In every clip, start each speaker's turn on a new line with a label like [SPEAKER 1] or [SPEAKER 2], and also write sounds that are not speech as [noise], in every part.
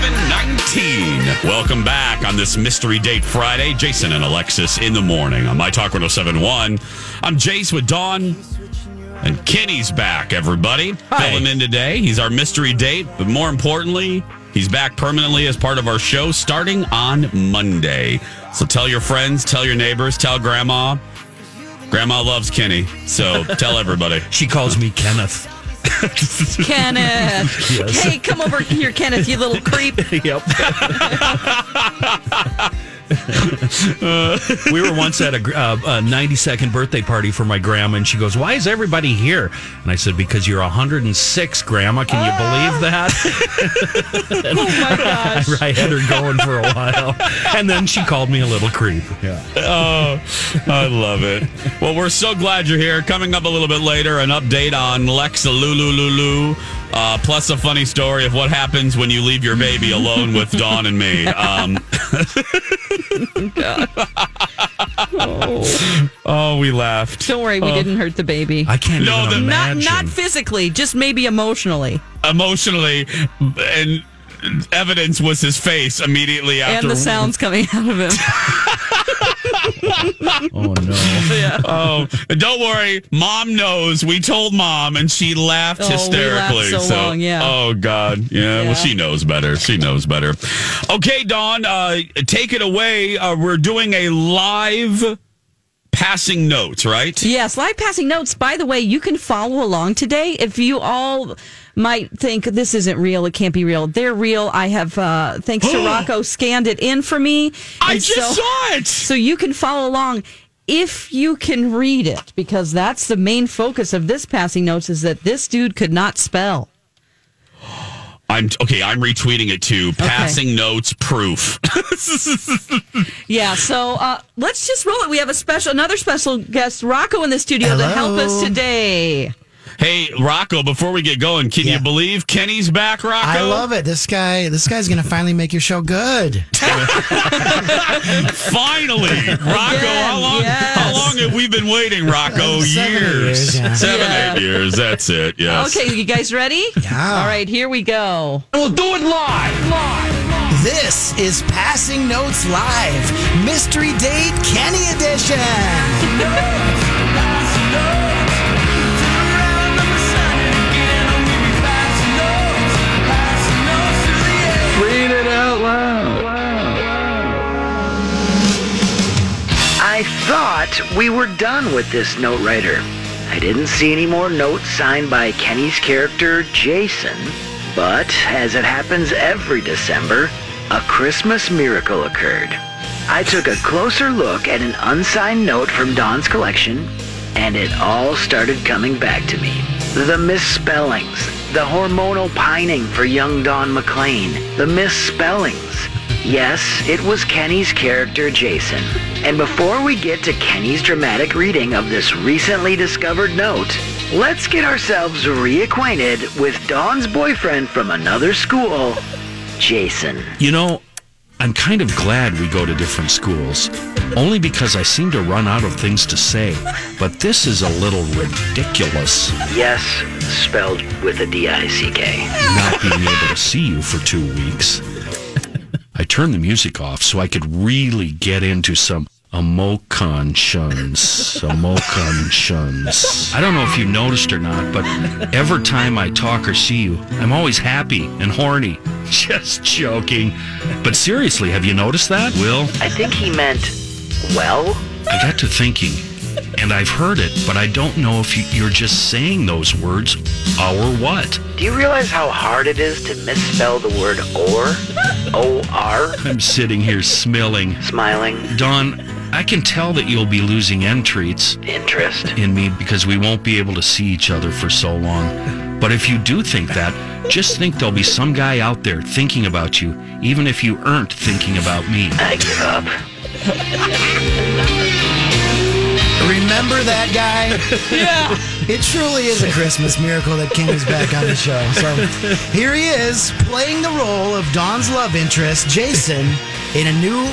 [SPEAKER 1] 719. Welcome back on this Mystery Date Friday. Jason and Alexis in the morning on My Talk 1071. I'm Jace with Dawn. And Kenny's back, everybody. Filling in today. He's our mystery date, but more importantly, he's back permanently as part of our show starting on Monday. So tell your friends, tell your neighbors, tell grandma. Grandma loves Kenny, so [laughs] tell everybody.
[SPEAKER 2] She calls me Kenneth. [laughs]
[SPEAKER 3] Kenneth.
[SPEAKER 2] Yes.
[SPEAKER 3] Hey, come over here, Kenneth, you little creep. [laughs]
[SPEAKER 2] yep. [laughs] [laughs] we were once at a, uh, a 92nd birthday party for my grandma, and she goes, "Why is everybody here?" And I said, "Because you're 106, Grandma. Can you believe that?" [laughs]
[SPEAKER 3] Oh my gosh. [laughs]
[SPEAKER 2] I had her going for a while, and then she called me a little creep. Yeah.
[SPEAKER 1] Oh, I love it. Well, we're so glad you're here. Coming up a little bit later, an update on Lexa Lulu Lulu, uh, plus a funny story of what happens when you leave your baby alone with Dawn and me. Um, Oh, [laughs] oh. we laughed.
[SPEAKER 3] Don't worry, we oh. didn't hurt the baby.
[SPEAKER 2] I can't
[SPEAKER 1] No,
[SPEAKER 2] even
[SPEAKER 1] the-
[SPEAKER 3] Not not physically, just maybe emotionally.
[SPEAKER 1] Emotionally, and evidence was his face immediately after.
[SPEAKER 3] And the sounds coming out of him. [laughs]
[SPEAKER 2] oh no.
[SPEAKER 1] Oh, don't worry, mom knows. We told mom, and she laughed
[SPEAKER 3] Oh, we
[SPEAKER 1] hysterically.
[SPEAKER 3] laughed so long, yeah.
[SPEAKER 1] Oh God, yeah,
[SPEAKER 3] Yeah.
[SPEAKER 1] Well, she knows better. She knows better. Okay, Dawn, uh, take it away. Uh, we're doing a live passing notes, right?
[SPEAKER 3] Yes, live passing notes. By the way, you can follow along today. If you all might think this isn't real, it can't be real. They're real. I have, uh, thanks to [gasps] Rocco, scanned it in for me.
[SPEAKER 1] I just
[SPEAKER 3] so,
[SPEAKER 1] saw it.
[SPEAKER 3] so you can follow along if you can read it, because that's the main focus of this passing notes is that this dude could not spell.
[SPEAKER 1] I'm okay. I'm retweeting it too. Passing notes proof. [laughs]
[SPEAKER 3] Yeah, so uh, let's just roll it. We have a special, another special guest, Rocco, in the studio to help us today.
[SPEAKER 1] Hey, Rocco. Before we get going, can you believe Kenny's back, Rocco?
[SPEAKER 4] I love it. This guy, this guy's gonna finally make your show good. [laughs]
[SPEAKER 1] Finally, Rocco. how long?
[SPEAKER 3] yes.
[SPEAKER 1] How long have we been waiting, Rocco?
[SPEAKER 4] Seven years, yeah.
[SPEAKER 1] Seven,
[SPEAKER 3] Yeah.
[SPEAKER 1] eight years. That's it. Yes.
[SPEAKER 3] Okay, you guys ready?
[SPEAKER 4] Yeah.
[SPEAKER 3] All right, here we go. We'll do it live. Live.
[SPEAKER 4] This is Passing Notes Live, Mystery Date Kenny Edition. [laughs]
[SPEAKER 5] thought we were done with this note writer. I didn't see any more notes signed by Kenny's character, Jason. But, as it happens every December, a Christmas miracle occurred. I took a closer look at an unsigned note from Dawn's collection, and it all started coming back to me. The misspellings, the hormonal pining for young Dawn McLean, the misspellings. Yes, it was Kenny's character, Jason. And before we get to Kenny's dramatic reading of this recently discovered note, let's get ourselves reacquainted with Dawn's boyfriend from another school, Jason.
[SPEAKER 2] You know, I'm kind of glad we go to different schools, only because I seem to run out of things to say. But this is a little ridiculous,
[SPEAKER 5] Yes, spelled with a D-I-C-K.
[SPEAKER 2] not being able to see you for two weeks. I turned the music off so I could really get into some emotions. Emotions. I don't know if you noticed or not, but every time I talk or see you, I'm always happy and horny. [laughs]
[SPEAKER 6] Just joking. But seriously, have you noticed that, Will?
[SPEAKER 5] I think he meant, well,
[SPEAKER 6] I got to thinking, and I've heard it, but I don't know if you, you're just saying those words or what.
[SPEAKER 5] do you realize how hard it is to misspell the word or? O-R?
[SPEAKER 6] I'm sitting here smelling.
[SPEAKER 5] Smiling.
[SPEAKER 6] Dawn, I can tell that you'll be losing interest
[SPEAKER 5] Interest.
[SPEAKER 6] in me because we won't be able to see each other for so long. But if you do think that, just think there'll be some guy out there thinking about you, even if you aren't thinking about me.
[SPEAKER 5] I give up.
[SPEAKER 4] Remember that guy? [laughs]
[SPEAKER 3] Yeah.
[SPEAKER 4] It truly is a Christmas miracle that Kenny's back on the show. So here he is, playing the role of Dawn's love interest, Jason, in a new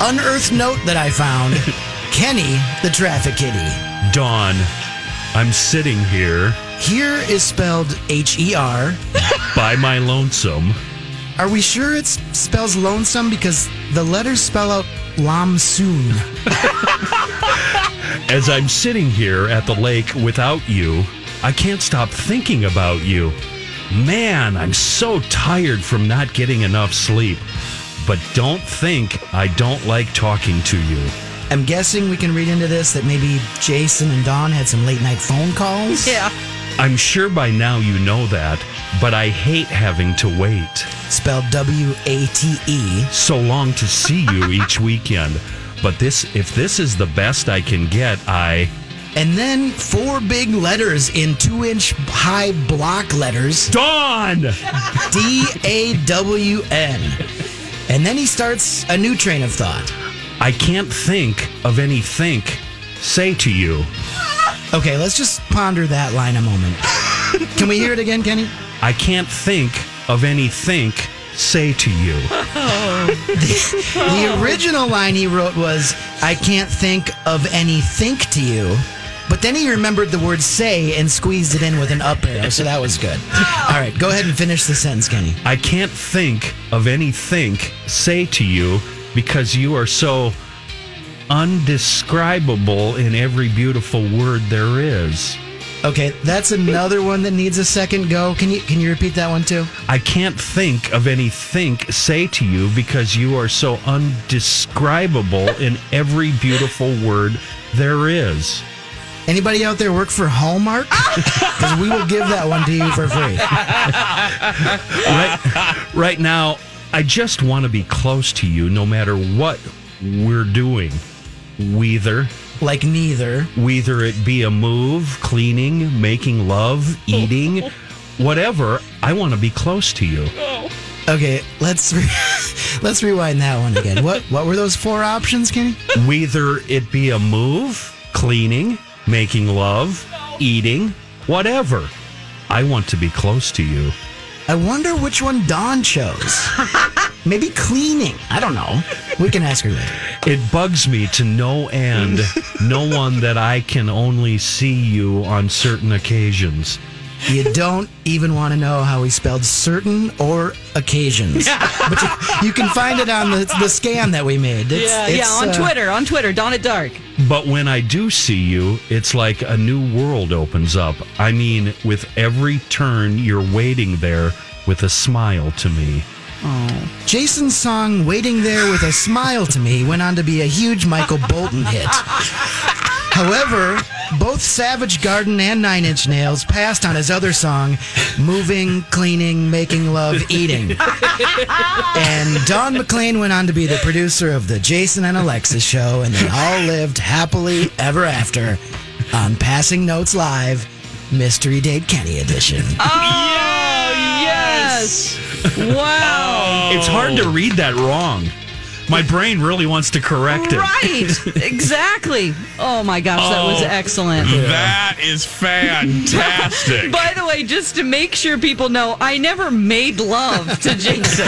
[SPEAKER 4] unearthed note that I found. [laughs] Kenny, the traffic kitty.
[SPEAKER 2] Dawn, I'm sitting here
[SPEAKER 4] Here is spelled H E R.
[SPEAKER 2] by my lonesome.
[SPEAKER 4] Are we sure it spells lonesome? Because the letters spell out Lamsoon. [laughs]
[SPEAKER 2] As I'm sitting here at the lake without you, I can't stop thinking about you. Man, I'm so tired from not getting enough sleep. But don't think I don't like talking to you.
[SPEAKER 4] I'm guessing we can read into this that maybe Jason and Dawn had some late night phone calls.
[SPEAKER 3] Yeah.
[SPEAKER 2] I'm sure by now you know that, but I hate having to wait
[SPEAKER 4] Spelled W A T E.
[SPEAKER 2] so long to see you [laughs] each weekend. But this if this is the best I can get, I
[SPEAKER 4] And then four big letters in two inch high block letters
[SPEAKER 2] Dawn! [laughs]
[SPEAKER 4] D A W N. And then he starts a new train of thought.
[SPEAKER 2] I can't think of any think say to you.
[SPEAKER 4] Okay, let's just ponder that line a moment. Can we hear it again, Kenny?
[SPEAKER 2] I can't think of any think say to you. [laughs]
[SPEAKER 4] The original line he wrote was, I can't think of any think to you. But then he remembered the word say and squeezed it in with an up arrow, so that was good. All right, go ahead and finish the sentence, Kenny.
[SPEAKER 2] I can't think of any think say to you because you are so undescribable in every beautiful word there is.
[SPEAKER 4] Okay, that's another one that needs a second go. Can you can you repeat that one too?
[SPEAKER 2] I can't think of any think say to you because you are so undescribable in every beautiful word there is.
[SPEAKER 4] Anybody out there work for Hallmark? [laughs] Because we will give that one to you for free.
[SPEAKER 2] right, right now, I just want to be close to you no matter what we're doing. Whether,
[SPEAKER 4] Like neither.
[SPEAKER 2] whether it be a move, cleaning, making love, [laughs] eating, whatever, I want to be close to you. Oh.
[SPEAKER 4] Okay, let's re- [laughs] let's rewind that one again. What what were those four options, Kenny?
[SPEAKER 2] Whether it be a move, cleaning, making love, eating, whatever, I want to be close to you.
[SPEAKER 4] I wonder which one Dawn chose. [laughs] Maybe cleaning. I don't know. We can ask her later.
[SPEAKER 2] It bugs me to no end, no one that I can only see you on certain occasions.
[SPEAKER 4] You don't even want to know how he spelled certain or occasions. [laughs] But you, you can find it on the, the scan that we made. It's-
[SPEAKER 3] Yeah,
[SPEAKER 4] it's,
[SPEAKER 3] yeah, on
[SPEAKER 4] uh,
[SPEAKER 3] Twitter, on Twitter, Dawn at Dark.
[SPEAKER 2] But when I do see you, it's like a new world opens up. I mean, with every turn, you're waiting there with a smile to me.
[SPEAKER 4] Jason's song Waiting There with a Smile to Me went on to be a huge Michael Bolton hit. However, both Savage Garden and Nine Inch Nails passed on his other song, Moving, Cleaning, Making Love, Eating. And Dawn McLean went on to be the producer of the Jason and Alexis show, and they all lived happily ever after on Passing Notes Live, Mystery Date Kenny edition.
[SPEAKER 3] Oh Yes. Wow.
[SPEAKER 2] It's hard to read that wrong. My brain really wants to correct it.
[SPEAKER 3] Right. Exactly. Oh my gosh, that was
[SPEAKER 1] Oh.
[SPEAKER 3] excellent.
[SPEAKER 1] That is fantastic. [laughs]
[SPEAKER 3] By the way, just to make sure people know, I never made love to Jason.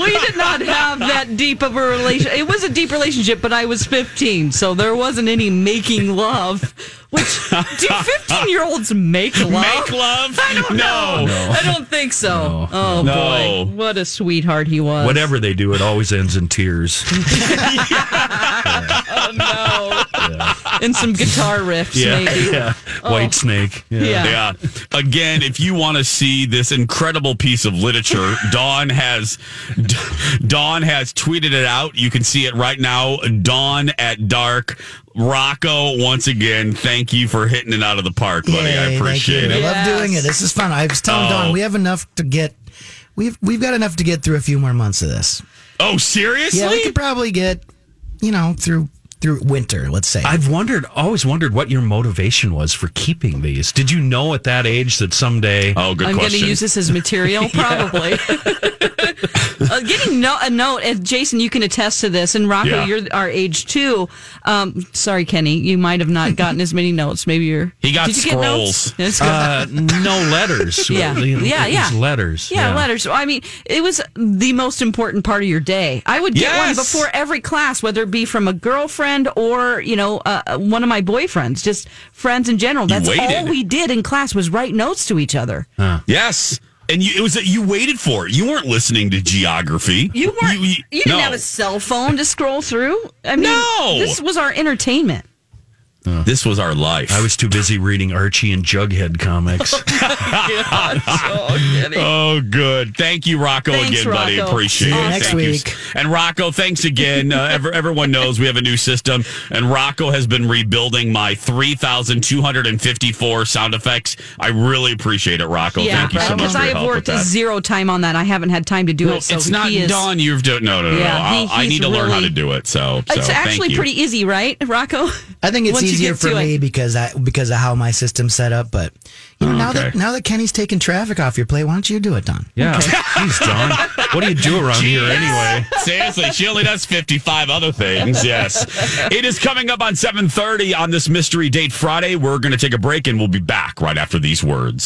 [SPEAKER 3] we did not have that deep of a relation. It was a deep relationship, but I was 15, so there wasn't any making love. Which do 15 year olds make love?
[SPEAKER 1] Make love?
[SPEAKER 3] I don't
[SPEAKER 1] no.
[SPEAKER 3] know. I don't think so. Oh
[SPEAKER 1] No.
[SPEAKER 3] boy, what a sweetheart he was.
[SPEAKER 2] Whatever they do, it always ends in tears. [laughs] [laughs]
[SPEAKER 3] Oh no. [laughs] and some guitar riffs,
[SPEAKER 2] Yeah,
[SPEAKER 3] maybe. [laughs]
[SPEAKER 2] yeah. Oh. Whitesnake. Yeah.
[SPEAKER 3] Yeah.
[SPEAKER 1] Yeah. Again, if you want to see this incredible piece of literature, [laughs] Dawn has Dawn has tweeted it out. You can see it right now. Dawn at dark. Rocco, once again, thank you for hitting it out of the park, buddy. I
[SPEAKER 4] Yay, thank
[SPEAKER 1] appreciate it.
[SPEAKER 4] I love doing it. This is fun. I was telling
[SPEAKER 1] Oh.
[SPEAKER 4] Dawn we have enough to get. We've we've got enough to get through a few more months of this.
[SPEAKER 1] Oh, seriously?
[SPEAKER 4] Yeah, we could probably get, you know, through through winter. Let's say.
[SPEAKER 2] I've wondered, always wondered what your motivation was for keeping these. Did you know at that age that someday?
[SPEAKER 1] oh, good
[SPEAKER 3] I'm going to use this as material, [laughs] probably. [laughs] uh, getting no, a note, and Jason, you can attest to this, and Rocco,
[SPEAKER 1] Yeah.
[SPEAKER 3] you're our age too. Um, sorry, Kenny, you might have not gotten as many notes. Maybe you're.
[SPEAKER 1] He got
[SPEAKER 3] Did you get notes?
[SPEAKER 1] scrolls. [laughs]
[SPEAKER 2] Uh, no letters.
[SPEAKER 3] Yeah.
[SPEAKER 2] It was
[SPEAKER 3] Yeah, yeah.
[SPEAKER 2] letters.
[SPEAKER 3] Yeah, letters. I mean, it was the most important part of your day. I would get one before every class, whether it be from a girlfriend or you know uh, one of my boyfriends, just friends in general. That's all we did in class was write notes to each other.
[SPEAKER 1] Yes. And you, it was that you waited for it. You weren't listening to geography.
[SPEAKER 3] You weren't. You, didn't
[SPEAKER 1] no.
[SPEAKER 3] have a cell phone to scroll through. I mean,
[SPEAKER 1] No.
[SPEAKER 3] this was our entertainment.
[SPEAKER 1] This was our life.
[SPEAKER 2] I was too busy reading Archie and Jughead comics. [laughs]
[SPEAKER 1] Oh, good. Thank you, Rocco,
[SPEAKER 3] Thanks,
[SPEAKER 1] again, buddy.
[SPEAKER 3] Rocco.
[SPEAKER 1] Appreciate
[SPEAKER 4] See you
[SPEAKER 1] it.
[SPEAKER 4] next
[SPEAKER 1] Thank
[SPEAKER 4] week.
[SPEAKER 1] You. And Rocco, thanks again. Uh, ever, everyone knows we have a new system, and Rocco has been rebuilding my 3,254 sound effects. I really appreciate it, Rocco.
[SPEAKER 3] yeah,
[SPEAKER 1] Thank you so much
[SPEAKER 3] because I have worked zero time on that. I haven't had time to do
[SPEAKER 1] No,
[SPEAKER 3] it. So
[SPEAKER 1] it's not
[SPEAKER 3] he is,
[SPEAKER 1] done. You've done no, no, no.
[SPEAKER 3] Yeah,
[SPEAKER 1] no.
[SPEAKER 3] he-
[SPEAKER 1] I'll- I
[SPEAKER 3] he's
[SPEAKER 1] need to learn how to do it. So, so
[SPEAKER 3] It's actually
[SPEAKER 1] thank you.
[SPEAKER 3] pretty easy, right, Rocco?
[SPEAKER 4] I think it's
[SPEAKER 3] Once you
[SPEAKER 4] easier for me
[SPEAKER 3] it.
[SPEAKER 4] because I because of how my system's set up. But you know, now that now that Kenny's taking traffic off your plate, why don't you do it, Dawn?
[SPEAKER 2] Yeah. [laughs] Jeez, Dawn. What do you do around here anyway?
[SPEAKER 1] Seriously, she only does 55 other things. Yes. It is coming up on 7:30 on this mystery date Friday. We're going to take a break and we'll be back right after these words.